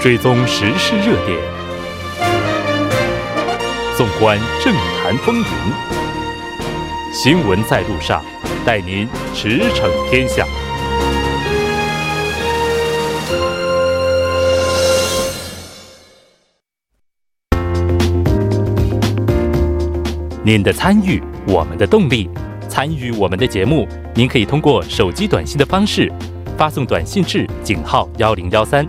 追踪时事热点，纵观政坛风云，新闻在路上，带您驰骋天下。您的参与，我们的动力。参与我们的节目，您可以通过手机短信的方式发送短信至井号幺零幺三。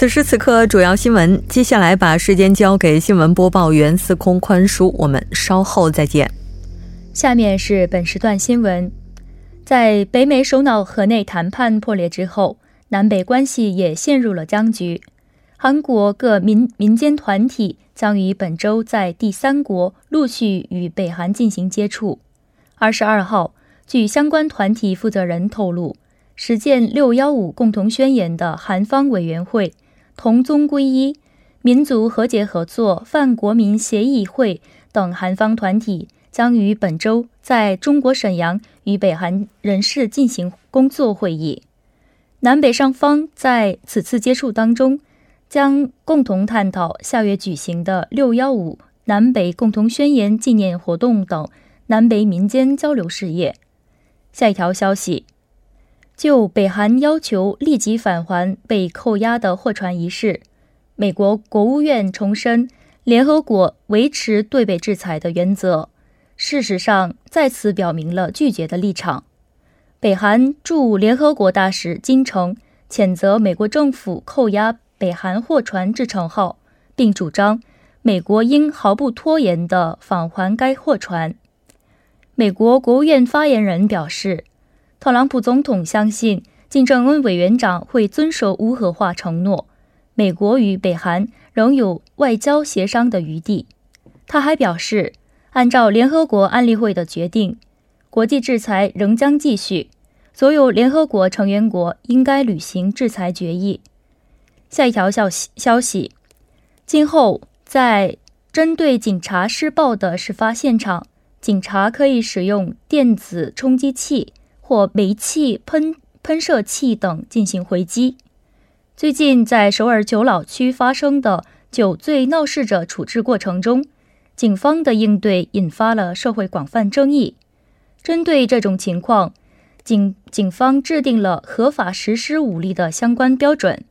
此时此刻，主要新闻。接下来把时间交给新闻播报员司空宽叔，我们稍后再见。下面是本时段新闻：在北美首脑河内谈判破裂之后，南北关系也陷入了僵局。韩国各民民间团体将于本周在第三国陆续与北韩进行接触。二十二号，据相关团体负责人透露，实践“六幺五”共同宣言的韩方委员会。同宗归一、民族和解合作泛国民协议会等韩方团体将于本周在中国沈阳与北韩人士进行工作会议。南北双方在此次接触当中，将共同探讨下月举行的“六幺五”南北共同宣言纪念活动等南北民间交流事业。下一条消息。就北韩要求立即返还被扣押的货船一事，美国国务院重申联合国维持对北制裁的原则，事实上再次表明了拒绝的立场。北韩驻联合国大使金城谴责美国政府扣押北韩货船“至成号”，并主张美国应毫不拖延地返还该货船。美国国务院发言人表示。特朗普总统相信金正恩委员长会遵守无核化承诺，美国与北韩仍有外交协商的余地。他还表示，按照联合国安理会的决定，国际制裁仍将继续，所有联合国成员国应该履行制裁决议。下一条消息：消息，今后在针对警察施暴的事发现场，警察可以使用电子冲击器。或煤气喷喷射器等进行回击。最近在首尔九老区发生的酒醉闹事者处置过程中，警方的应对引发了社会广泛争议。针对这种情况，警警方制定了合法实施武力的相关标准。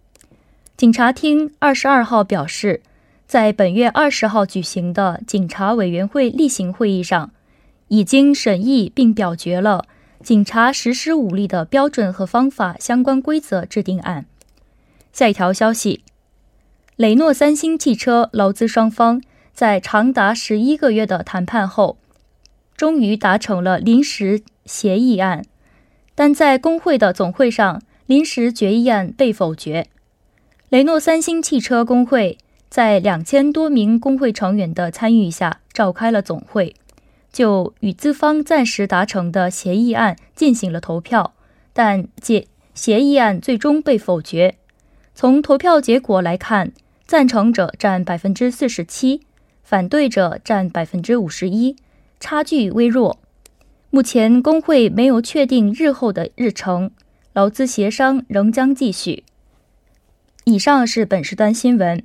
警察厅二十二号表示，在本月二十号举行的警察委员会例行会议上，已经审议并表决了。警察实施武力的标准和方法相关规则制定案。下一条消息：雷诺三星汽车劳资双方在长达十一个月的谈判后，终于达成了临时协议案，但在工会的总会上，临时决议案被否决。雷诺三星汽车工会在两千多名工会成员的参与下召开了总会。就与资方暂时达成的协议案进行了投票，但协协议案最终被否决。从投票结果来看，赞成者占百分之四十七，反对者占百分之五十一，差距微弱。目前工会没有确定日后的日程，劳资协商仍将继续。以上是本时段新闻。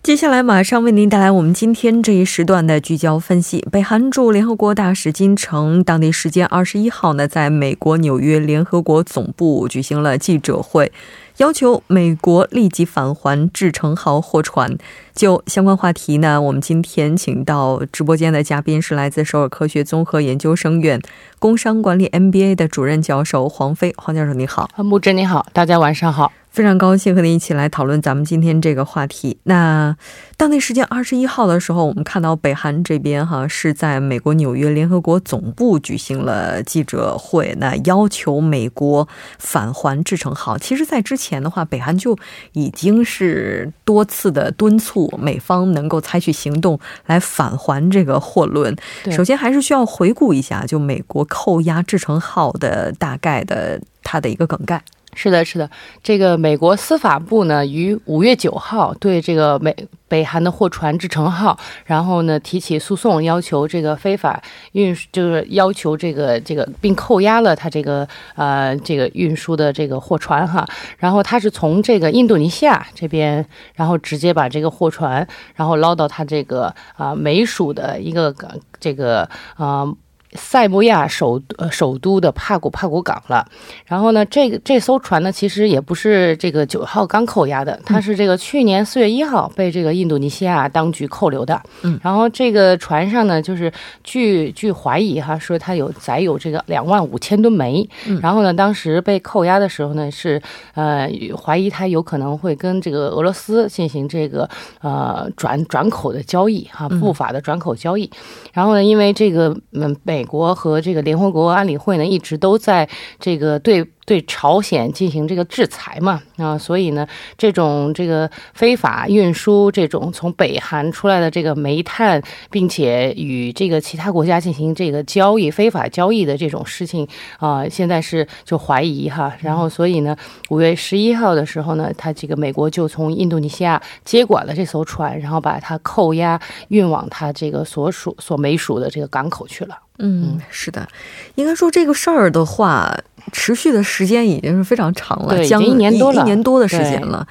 接下来马上为您带来我们今天这一时段的聚焦分析。北韩驻联合国大使金城当地时间二十一号呢，在美国纽约联合国总部举行了记者会，要求美国立即返还“制成号”货船。就相关话题呢，我们今天请到直播间的嘉宾是来自首尔科学综合研究生院工商管理 MBA 的主任教授黄飞。黄教授，你好。木真，你好，大家晚上好。非常高兴和您一起来讨论咱们今天这个话题。那当地时间二十一号的时候，我们看到北韩这边哈是在美国纽约联合国总部举行了记者会，那要求美国返还制程号。其实，在之前的话，北韩就已经是多次的敦促美方能够采取行动来返还这个货轮。首先，还是需要回顾一下，就美国扣押制程号的大概的它的一个梗概。是的，是的，这个美国司法部呢，于五月九号对这个美北韩的货船“制成号”，然后呢提起诉讼，要求这个非法运，就是要求这个这个，并扣押了他这个呃这个运输的这个货船哈。然后他是从这个印度尼西亚这边，然后直接把这个货船，然后捞到他这个啊美属的一个这个啊。塞穆亚首呃首都的帕古帕古港了，然后呢，这个这艘船呢，其实也不是这个九号刚扣押的，它是这个去年四月一号被这个印度尼西亚当局扣留的。嗯，然后这个船上呢，就是据据怀疑哈，说它有载有这个两万五千吨煤。嗯，然后呢，当时被扣押的时候呢，是呃怀疑它有可能会跟这个俄罗斯进行这个呃转转口的交易哈，不法的转口交易。然后呢，因为这个嗯被美国和这个联合国安理会呢，一直都在这个对。对朝鲜进行这个制裁嘛啊，所以呢，这种这个非法运输这种从北韩出来的这个煤炭，并且与这个其他国家进行这个交易、非法交易的这种事情啊，现在是就怀疑哈。然后，所以呢，五月十一号的时候呢，他这个美国就从印度尼西亚接管了这艘船，然后把它扣押运往他这个所属所美属的这个港口去了。嗯，是的，应该说这个事儿的话。持续的时间已经是非常长了，将一年多一年多的时间了。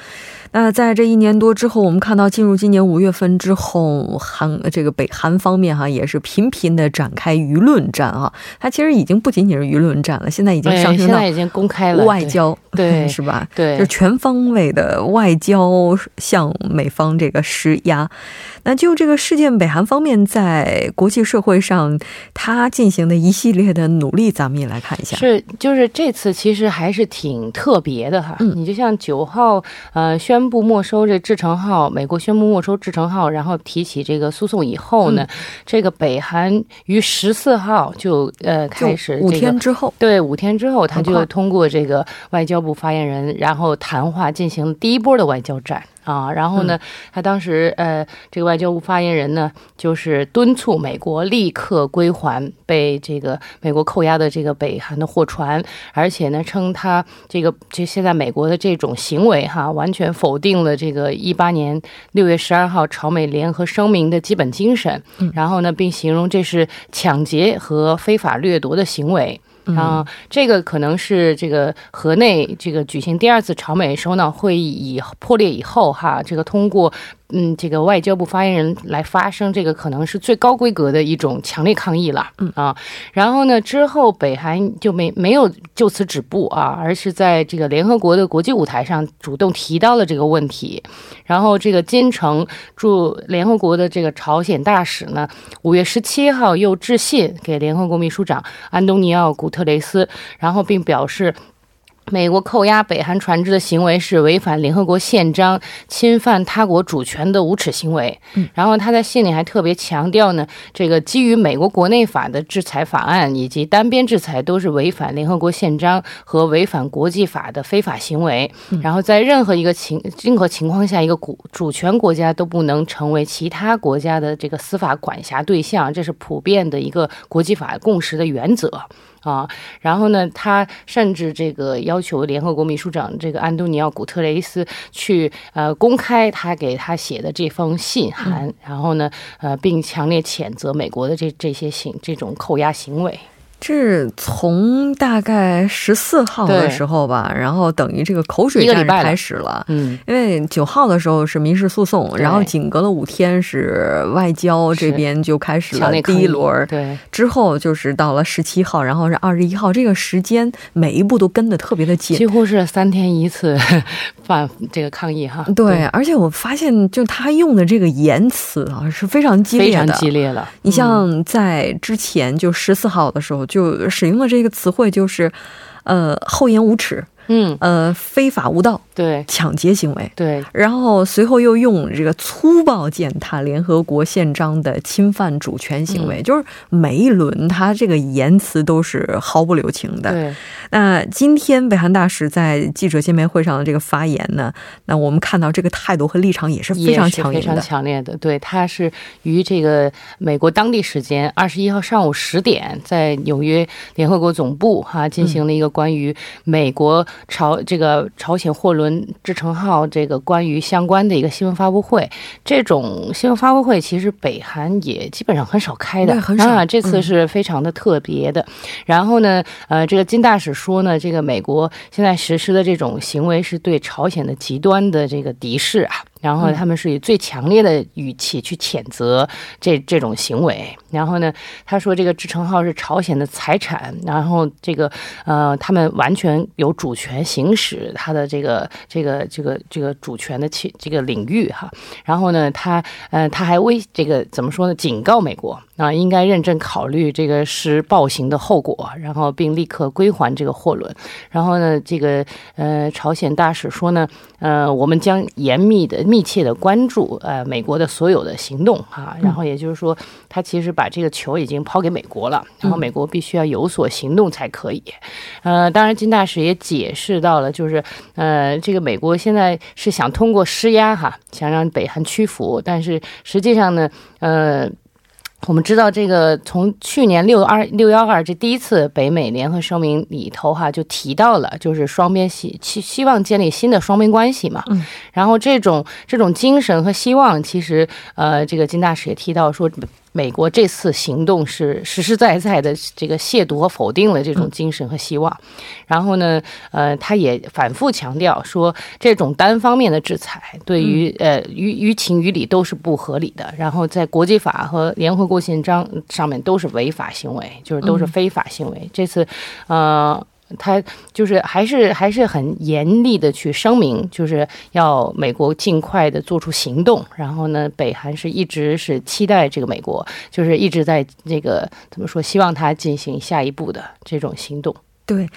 那在这一年多之后，我们看到进入今年五月份之后，韩这个北韩方面哈也是频频的展开舆论战啊。它其实已经不仅仅是舆论战了，现在已经上升到已经公开了外交，对 是吧？对，就是全方位的外交向美方这个施压。那就这个事件，北韩方面在国际社会上他进行的一系列的努力，咱们也来看一下。是，就是这次其实还是挺特别的哈。嗯，你就像九号呃宣布没收这制成号，美国宣布没收制成号，然后提起这个诉讼以后呢，这个北韩于十四号就呃开始五天之后，对，五天之后他就通过这个外交部发言人，然后谈话进行第一波的外交战。啊，然后呢，他当时呃，这个外交部发言人呢，就是敦促美国立刻归还被这个美国扣押的这个北韩的货船，而且呢，称他这个这现在美国的这种行为哈，完全否定了这个一八年六月十二号朝美联合声明的基本精神，然后呢，并形容这是抢劫和非法掠夺的行为。啊，这个可能是这个河内这个举行第二次朝美首脑会议以破裂以后哈，这个通过。嗯，这个外交部发言人来发声，这个可能是最高规格的一种强烈抗议了。嗯啊，然后呢，之后北韩就没没有就此止步啊，而是在这个联合国的国际舞台上主动提到了这个问题。然后，这个金城驻联合国的这个朝鲜大使呢，五月十七号又致信给联合国秘书长安东尼奥·古特雷斯，然后并表示。美国扣押北韩船只的行为是违反联合国宪章、侵犯他国主权的无耻行为。然后他在信里还特别强调呢，这个基于美国国内法的制裁法案以及单边制裁都是违反联合国宪章和违反国际法的非法行为。然后在任何一个情任何情况下，一个主主权国家都不能成为其他国家的这个司法管辖对象，这是普遍的一个国际法共识的原则。啊，然后呢，他甚至这个要求联合国秘书长这个安东尼奥·古特雷斯去呃公开他给他写的这封信函，然后呢，呃，并强烈谴责美国的这这些行这种扣押行为。是从大概十四号的时候吧，然后等于这个口水战开始了。嗯，因为九号的时候是民事诉讼，然后紧隔了五天是外交这边就开始了第一轮。对，之后就是到了十七号，然后是二十一号，这个时间每一步都跟的特别的紧，几乎是三天一次 反这个抗议哈。对，而且我发现就他用的这个言辞啊是非常激烈的，非常激烈的。你像在之前就十四号的时候。就使用的这个词汇就是，呃，厚颜无耻，嗯，呃，非法无道，对抢劫行为，对，然后随后又用这个粗暴践踏联合国宪章的侵犯主权行为，就是每一轮他这个言辞都是毫不留情的。对，那今天北韩大使在记者见面会上的这个发言呢，那我们看到这个态度和立场也是非常强硬的，非常强烈的。对，他是于这个美国当地时间二十一号上午十点，在纽约联合国总部哈进行了一个关于美国朝这个朝鲜货轮。志成号这个关于相关的一个新闻发布会，这种新闻发布会其实北韩也基本上很少开的，很少。这次是非常的特别的。然后呢，呃，这个金大使说呢，这个美国现在实施的这种行为是对朝鲜的极端的这个敌视啊。然后他们是以最强烈的语气去谴责这这种行为。然后呢，他说这个志成号是朝鲜的财产，然后这个呃，他们完全有主权行使他的这个这个这个这个主权的这这个领域哈。然后呢，他呃他还威这个怎么说呢？警告美国啊，应该认真考虑这个施暴行的后果，然后并立刻归还这个货轮。然后呢，这个呃朝鲜大使说呢，呃，我们将严密的。密切的关注，呃，美国的所有的行动哈，然后也就是说，他其实把这个球已经抛给美国了，然后美国必须要有所行动才可以。呃，当然金大使也解释到了，就是呃，这个美国现在是想通过施压哈，想让北韩屈服，但是实际上呢，呃。我们知道，这个从去年六二六幺二这第一次北美联合声明里头哈，就提到了，就是双边希希希望建立新的双边关系嘛。嗯。然后这种这种精神和希望，其实呃，这个金大使也提到说。美国这次行动是实实在在的这个亵渎和否定了这种精神和希望，然后呢，呃，他也反复强调说，这种单方面的制裁对于呃于于情于理都是不合理的，然后在国际法和联合国宪章上面都是违法行为，就是都是非法行为。这次，呃。他就是还是还是很严厉的去声明，就是要美国尽快的做出行动。然后呢，北韩是一直是期待这个美国，就是一直在这个怎么说，希望他进行下一步的这种行动。对。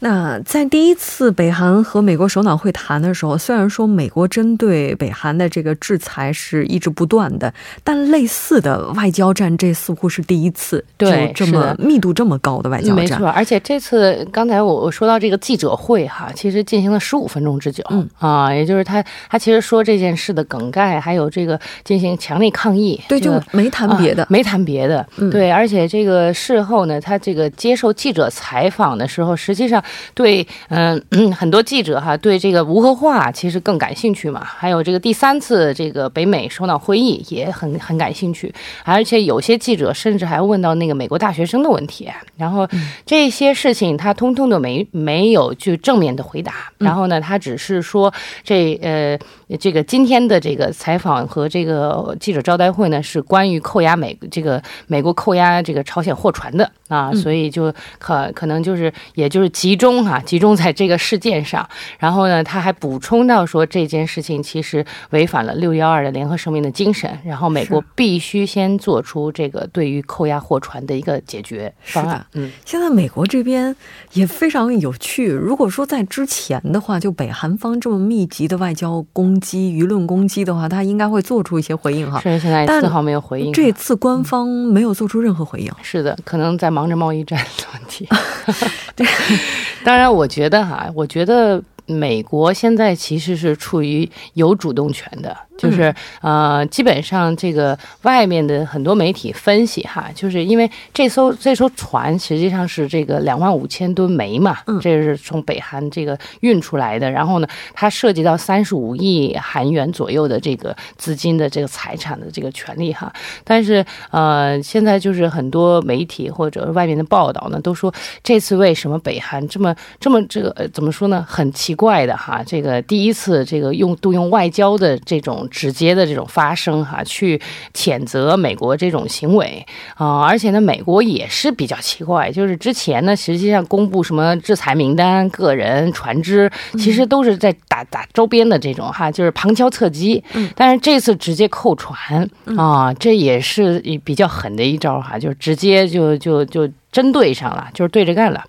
那在第一次北韩和美国首脑会谈的时候，虽然说美国针对北韩的这个制裁是一直不断的，但类似的外交战这似乎是第一次，对，这么密度这么高的外交战。没错，而且这次刚才我我说到这个记者会哈，其实进行了十五分钟之久，嗯。啊，也就是他他其实说这件事的梗概，还有这个进行强烈抗议，对，就没谈别的，没谈别的，对，而且这个事后呢，他这个接受记者采访的时候，实际上。对，嗯，很多记者哈对这个无核化其实更感兴趣嘛，还有这个第三次这个北美首脑会议也很很感兴趣，而且有些记者甚至还问到那个美国大学生的问题，然后这些事情他通通都没没有去正面的回答，然后呢，他只是说这呃这个今天的这个采访和这个记者招待会呢是关于扣押美这个美国扣押这个朝鲜货船的啊，所以就可可能就是也就是集中哈。集中在这个事件上，然后呢，他还补充到说，这件事情其实违反了六幺二的联合声明的精神，然后美国必须先做出这个对于扣押货船的一个解决方案。嗯，现在美国这边也非常有趣。如果说在之前的话，就北韩方这么密集的外交攻击、舆论攻击的话，他应该会做出一些回应哈。是现在丝毫没有回应。这次官方没有做出任何回应。是的，可能在忙着贸易战的问题。对，当然。我觉得哈，我觉得美国现在其实是处于有主动权的。就是呃，基本上这个外面的很多媒体分析哈，就是因为这艘这艘船实际上是这个两万五千吨煤嘛，这是从北韩这个运出来的，然后呢，它涉及到三十五亿韩元左右的这个资金的这个财产的这个权利哈。但是呃，现在就是很多媒体或者外面的报道呢，都说这次为什么北韩这么这么这个呃怎么说呢？很奇怪的哈，这个第一次这个用动用外交的这种。直接的这种发声哈，去谴责美国这种行为啊，而且呢，美国也是比较奇怪，就是之前呢，实际上公布什么制裁名单、个人、船只，其实都是在打打周边的这种哈，就是旁敲侧击。嗯，但是这次直接扣船啊，这也是比较狠的一招哈，就是直接就就就针对上了，就是对着干了。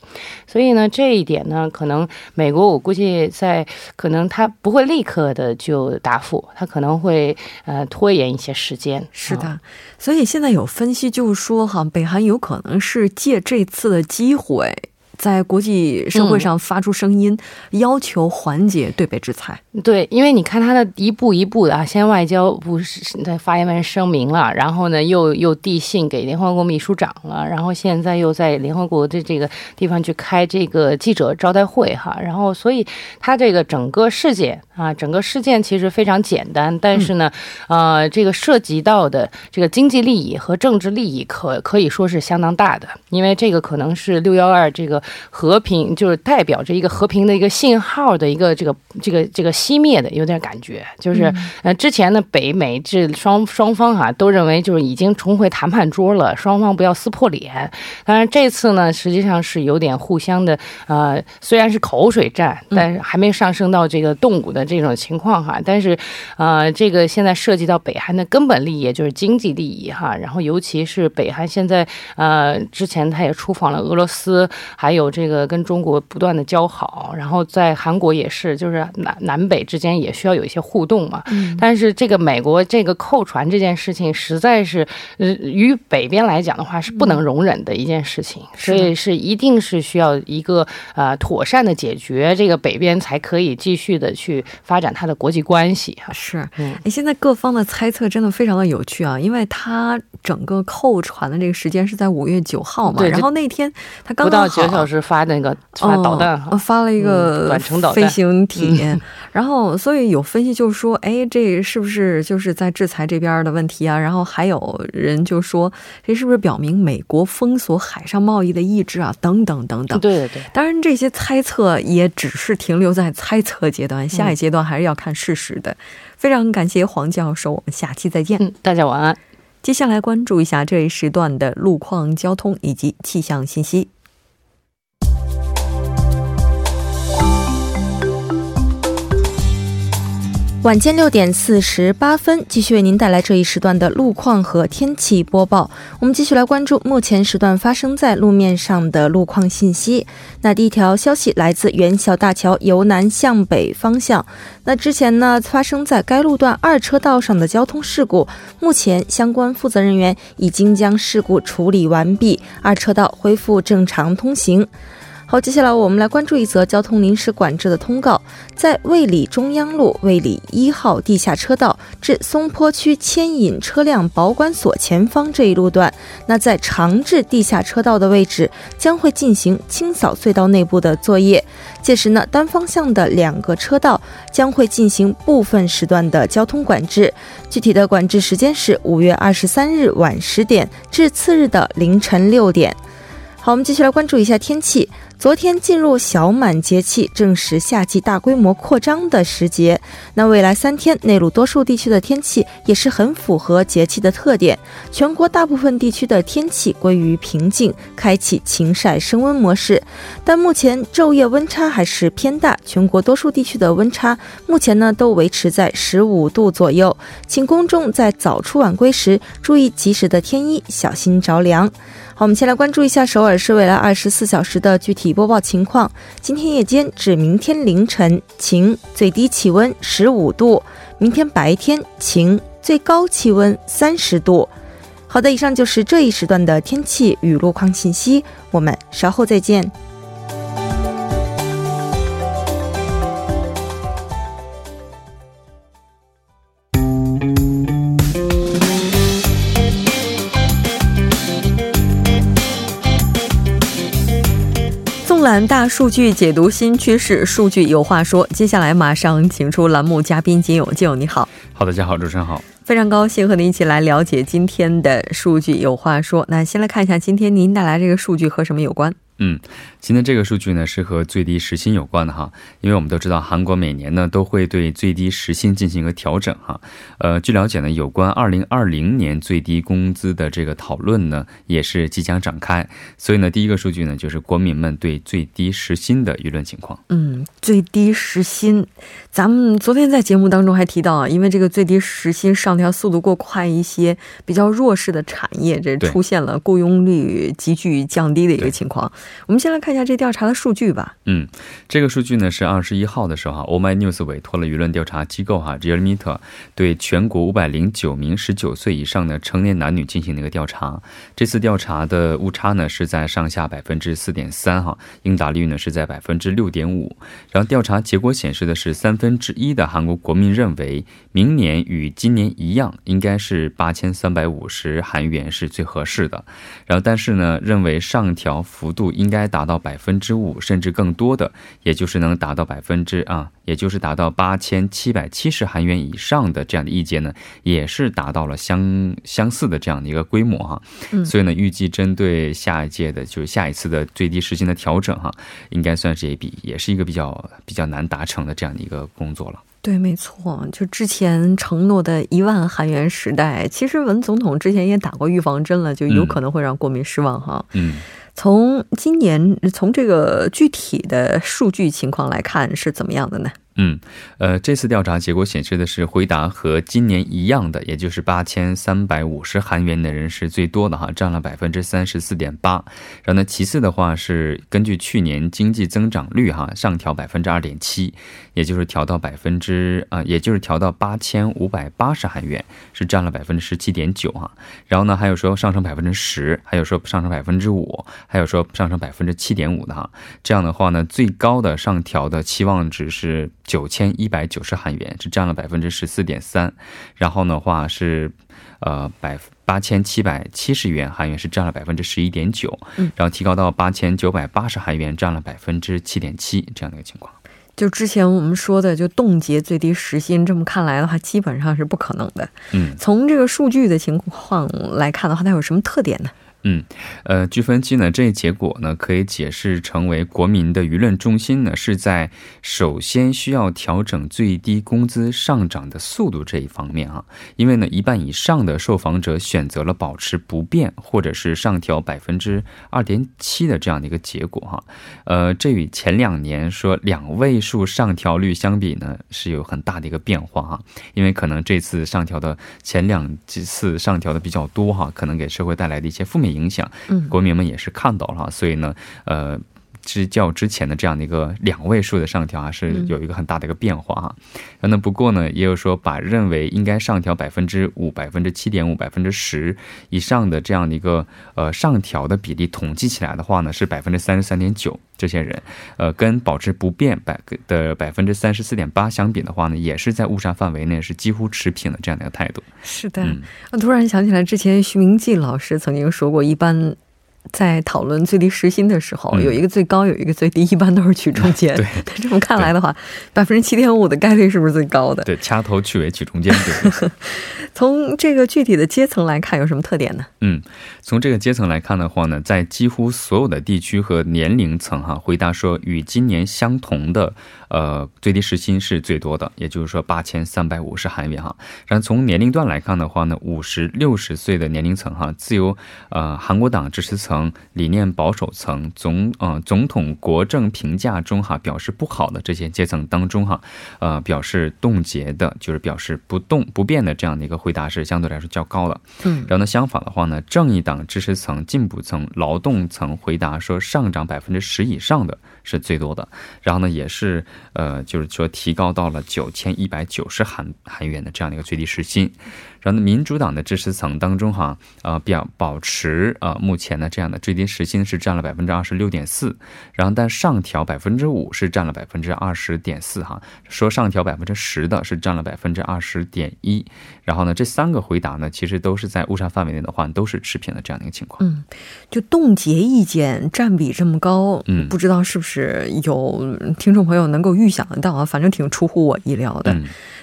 所以呢，这一点呢，可能美国我估计在可能他不会立刻的就答复，他可能会呃拖延一些时间。是的，所以现在有分析就是说，哈，北韩有可能是借这次的机会。在国际社会上发出声音，要求缓解对北制裁。对，因为你看他的一步一步的啊，先外交部的发言人声明了，然后呢又又递信给联合国秘书长了，然后现在又在联合国的这个地方去开这个记者招待会哈，然后所以他这个整个事件啊，整个事件其实非常简单，但是呢，呃，这个涉及到的这个经济利益和政治利益可可以说是相当大的，因为这个可能是六幺二这个。和平就是代表着一个和平的一个信号的一个这个这个这个熄灭的有点感觉，就是呃之前呢北美这双双方哈都认为就是已经重回谈判桌了，双方不要撕破脸。当然这次呢实际上是有点互相的呃虽然是口水战，但是还没上升到这个动武的这种情况哈。但是呃这个现在涉及到北韩的根本利益就是经济利益哈，然后尤其是北韩现在呃之前他也出访了俄罗斯，还有。有这个跟中国不断的交好，然后在韩国也是，就是南南北之间也需要有一些互动嘛。嗯。但是这个美国这个扣船这件事情，实在是呃，于北边来讲的话是不能容忍的一件事情，所以是一定是需要一个呃妥善的解决，这个北边才可以继续的去发展它的国际关系哈。是。哎。现在各方的猜测真的非常的有趣啊，因为他整个扣船的这个时间是在五月九号嘛，然后那天他刚刚好。是发那个发导弹，发了一个短程导弹飞行体，然后所以有分析就说，哎，这是不是就是在制裁这边的问题啊？然后还有人就说，这是不是表明美国封锁海上贸易的意志啊？等等等等。对对对，当然这些猜测也只是停留在猜测阶段，下一阶段还是要看事实的。非常感谢黄教授，我们下期再见。嗯，大家晚安。接下来关注一下这一时段的路况、交通以及气象信息。晚间六点四十八分，继续为您带来这一时段的路况和天气播报。我们继续来关注目前时段发生在路面上的路况信息。那第一条消息来自元小大桥由南向北方向。那之前呢，发生在该路段二车道上的交通事故，目前相关负责人员已经将事故处理完毕，二车道恢复正常通行。好，接下来我们来关注一则交通临时管制的通告，在卫理中央路卫理一号地下车道至松坡区牵引车辆保管所前方这一路段，那在长治地下车道的位置将会进行清扫隧道内部的作业，届时呢，单方向的两个车道将会进行部分时段的交通管制，具体的管制时间是五月二十三日晚十点至次日的凌晨六点。好，我们继续来关注一下天气。昨天进入小满节气，正是夏季大规模扩张的时节。那未来三天，内陆多数地区的天气也是很符合节气的特点。全国大部分地区的天气归于平静，开启晴晒升温模式。但目前昼夜温差还是偏大，全国多数地区的温差目前呢都维持在十五度左右。请公众在早出晚归时注意及时的添衣，小心着凉。好，我们先来关注一下首尔市未来二十四小时的具体播报情况。今天夜间至明天凌晨晴，最低气温十五度；明天白天晴，最高气温三十度。好的，以上就是这一时段的天气与路况信息。我们稍后再见。大数据解读新趋势，数据有话说。接下来马上请出栏目嘉宾金勇，金勇你好，好，大家好，主持人好，非常高兴和您一起来了解今天的数据有话说。那先来看一下今天您带来这个数据和什么有关？嗯，今天这个数据呢是和最低时薪有关的哈，因为我们都知道韩国每年呢都会对最低时薪进行一个调整哈。呃，据了解呢，有关二零二零年最低工资的这个讨论呢也是即将展开，所以呢，第一个数据呢就是国民们对最低时薪的舆论情况。嗯，最低时薪，咱们昨天在节目当中还提到啊，因为这个最低时薪上调速度过快，一些比较弱势的产业这出现了雇佣率急剧降低的一个情况。我们先来看一下这调查的数据吧。嗯，这个数据呢是二十一号的时候，Oh My News 委托了舆论调查机构哈 j e r m e t e r 对全国五百零九名十九岁以上的成年男女进行了一个调查。这次调查的误差呢是在上下百分之四点三哈，应答率呢是在百分之六点五。然后调查结果显示的是三分之一的韩国国民认为明年与今年一样，应该是八千三百五十韩元是最合适的。然后但是呢，认为上调幅度。应该达到百分之五甚至更多的，也就是能达到百分之啊，也就是达到八千七百七十韩元以上的这样的意见呢，也是达到了相相似的这样的一个规模哈。嗯，所以呢，预计针对下一届的，就是下一次的最低时薪的调整哈，应该算是一笔，也是一个比较比较难达成的这样的一个工作了。对，没错，就之前承诺的一万韩元时代，其实文总统之前也打过预防针了，就有可能会让国民失望哈。嗯。从今年从这个具体的数据情况来看是怎么样的呢？嗯，呃，这次调查结果显示的是，回答和今年一样的，也就是八千三百五十韩元的人是最多的哈，占了百分之三十四点八。然后呢，其次的话是根据去年经济增长率哈，上调百分之二点七，也就是调到百分之啊，也就是调到八千五百八十韩元，是占了百分之十七点九哈。然后呢，还有说上升百分之十，还有说上升百分之五，还有说上升百分之七点五的哈。这样的话呢，最高的上调的期望值是。九千一百九十韩元是占了百分之十四点三，然后的话是，呃，百八千七百七十元韩元是占了百分之十一点九，然后提高到八千九百八十韩元占了百分之七点七这样的一个情况。就之前我们说的，就冻结最低时薪，这么看来的话，基本上是不可能的。嗯，从这个数据的情况来看的话，它有什么特点呢？嗯，呃，据分析呢，这一结果呢，可以解释成为国民的舆论中心呢是在首先需要调整最低工资上涨的速度这一方面啊，因为呢，一半以上的受访者选择了保持不变或者是上调百分之二点七的这样的一个结果哈，呃，这与前两年说两位数上调率相比呢，是有很大的一个变化哈，因为可能这次上调的前两几次上调的比较多哈，可能给社会带来的一些负面。影响，嗯，国民们也是看到了，所以呢，呃。之较之前的这样的一个两位数的上调啊，是有一个很大的一个变化哈。那不过呢，也有说把认为应该上调百分之五、百分之七点五、百分之十以上的这样的一个呃上调的比例统计起来的话呢，是百分之三十三点九。这些人，呃，跟保持不变百的百分之三十四点八相比的话呢，也是在误差范围内是几乎持平的这样的一个态度。是的，我突然想起来，之前徐明季老师曾经说过，一般。在讨论最低时薪的时候，有一个最高，有一个最低，一般都是取中间。对，这么看来的话，百分之七点五的概率是不是最高的？对，掐头去尾取中间。对。从这个具体的阶层来看，有什么特点呢？嗯，从这个阶层来看的话呢，在几乎所有的地区和年龄层哈，回答说与今年相同的。呃，最低时薪是最多的，也就是说八千三百五十韩元哈。然后从年龄段来看的话呢，五十六十岁的年龄层哈，自由呃韩国党支持层、理念保守层、总呃总统国政评价中哈表示不好的这些阶层当中哈，呃表示冻结的，就是表示不动不变的这样的一个回答是相对来说较高的。嗯，然后呢相反的话呢，正义党支持层、进步层、劳动层回答说上涨百分之十以上的是最多的。然后呢也是。呃，就是说提高到了九千一百九十韩韩元的这样的一个最低时薪。然后呢，民主党的支持层当中哈，呃，表保持呃目前呢这样的最低时薪是占了百分之二十六点四，然后但上调百分之五是占了百分之二十点四哈，说上调百分之十的是占了百分之二十点一，然后呢，这三个回答呢，其实都是在误差范围内的话，都是持平的这样的一个情况。嗯，就冻结意见占比这么高，嗯，不知道是不是有听众朋友能够。够预想得到啊，反正挺出乎我意料的。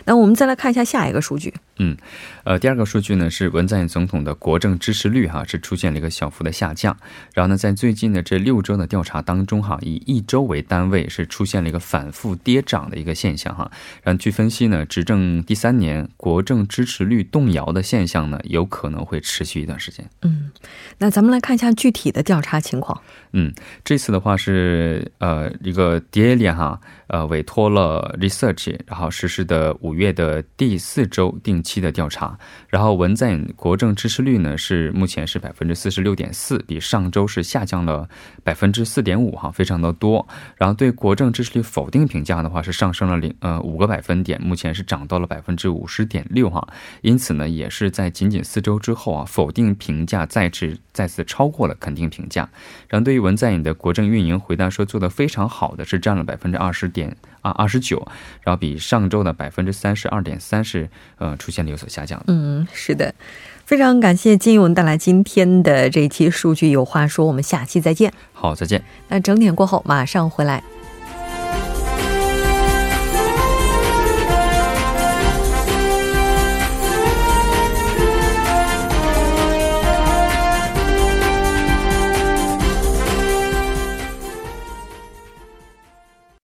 那我们再来看一下下一个数据。嗯，呃，第二个数据呢是文在寅总统的国政支持率哈是出现了一个小幅的下降。然后呢，在最近的这六周的调查当中哈，以一周为单位是出现了一个反复跌涨的一个现象哈。然后据分析呢，执政第三年国政支持率动摇的现象呢，有可能会持续一段时间。嗯，那咱们来看一下具体的调查情况。嗯，这次的话是呃一个 d a l i a 哈呃委托了 Research 然后实施的五月的第四周定期的调查，然后文在寅国政支持率呢是目前是百分之四十六点四，比上周是下降了百分之四点五哈，非常的多。然后对国政支持率否定评价的话是上升了零呃五个百分点，目前是涨到了百分之五十点六哈。因此呢，也是在仅仅四周之后啊，否定评价再次再次超过了肯定评价。然后对于文在寅的国政运营，回答说做的非常好的是占了百分之二十点。啊，二十九，然后比上周的百分之三十二点三是呃出现了有所下降。嗯，是的，非常感谢金勇带来今天的这一期数据有话说，我们下期再见。好，再见。那整点过后马上回来。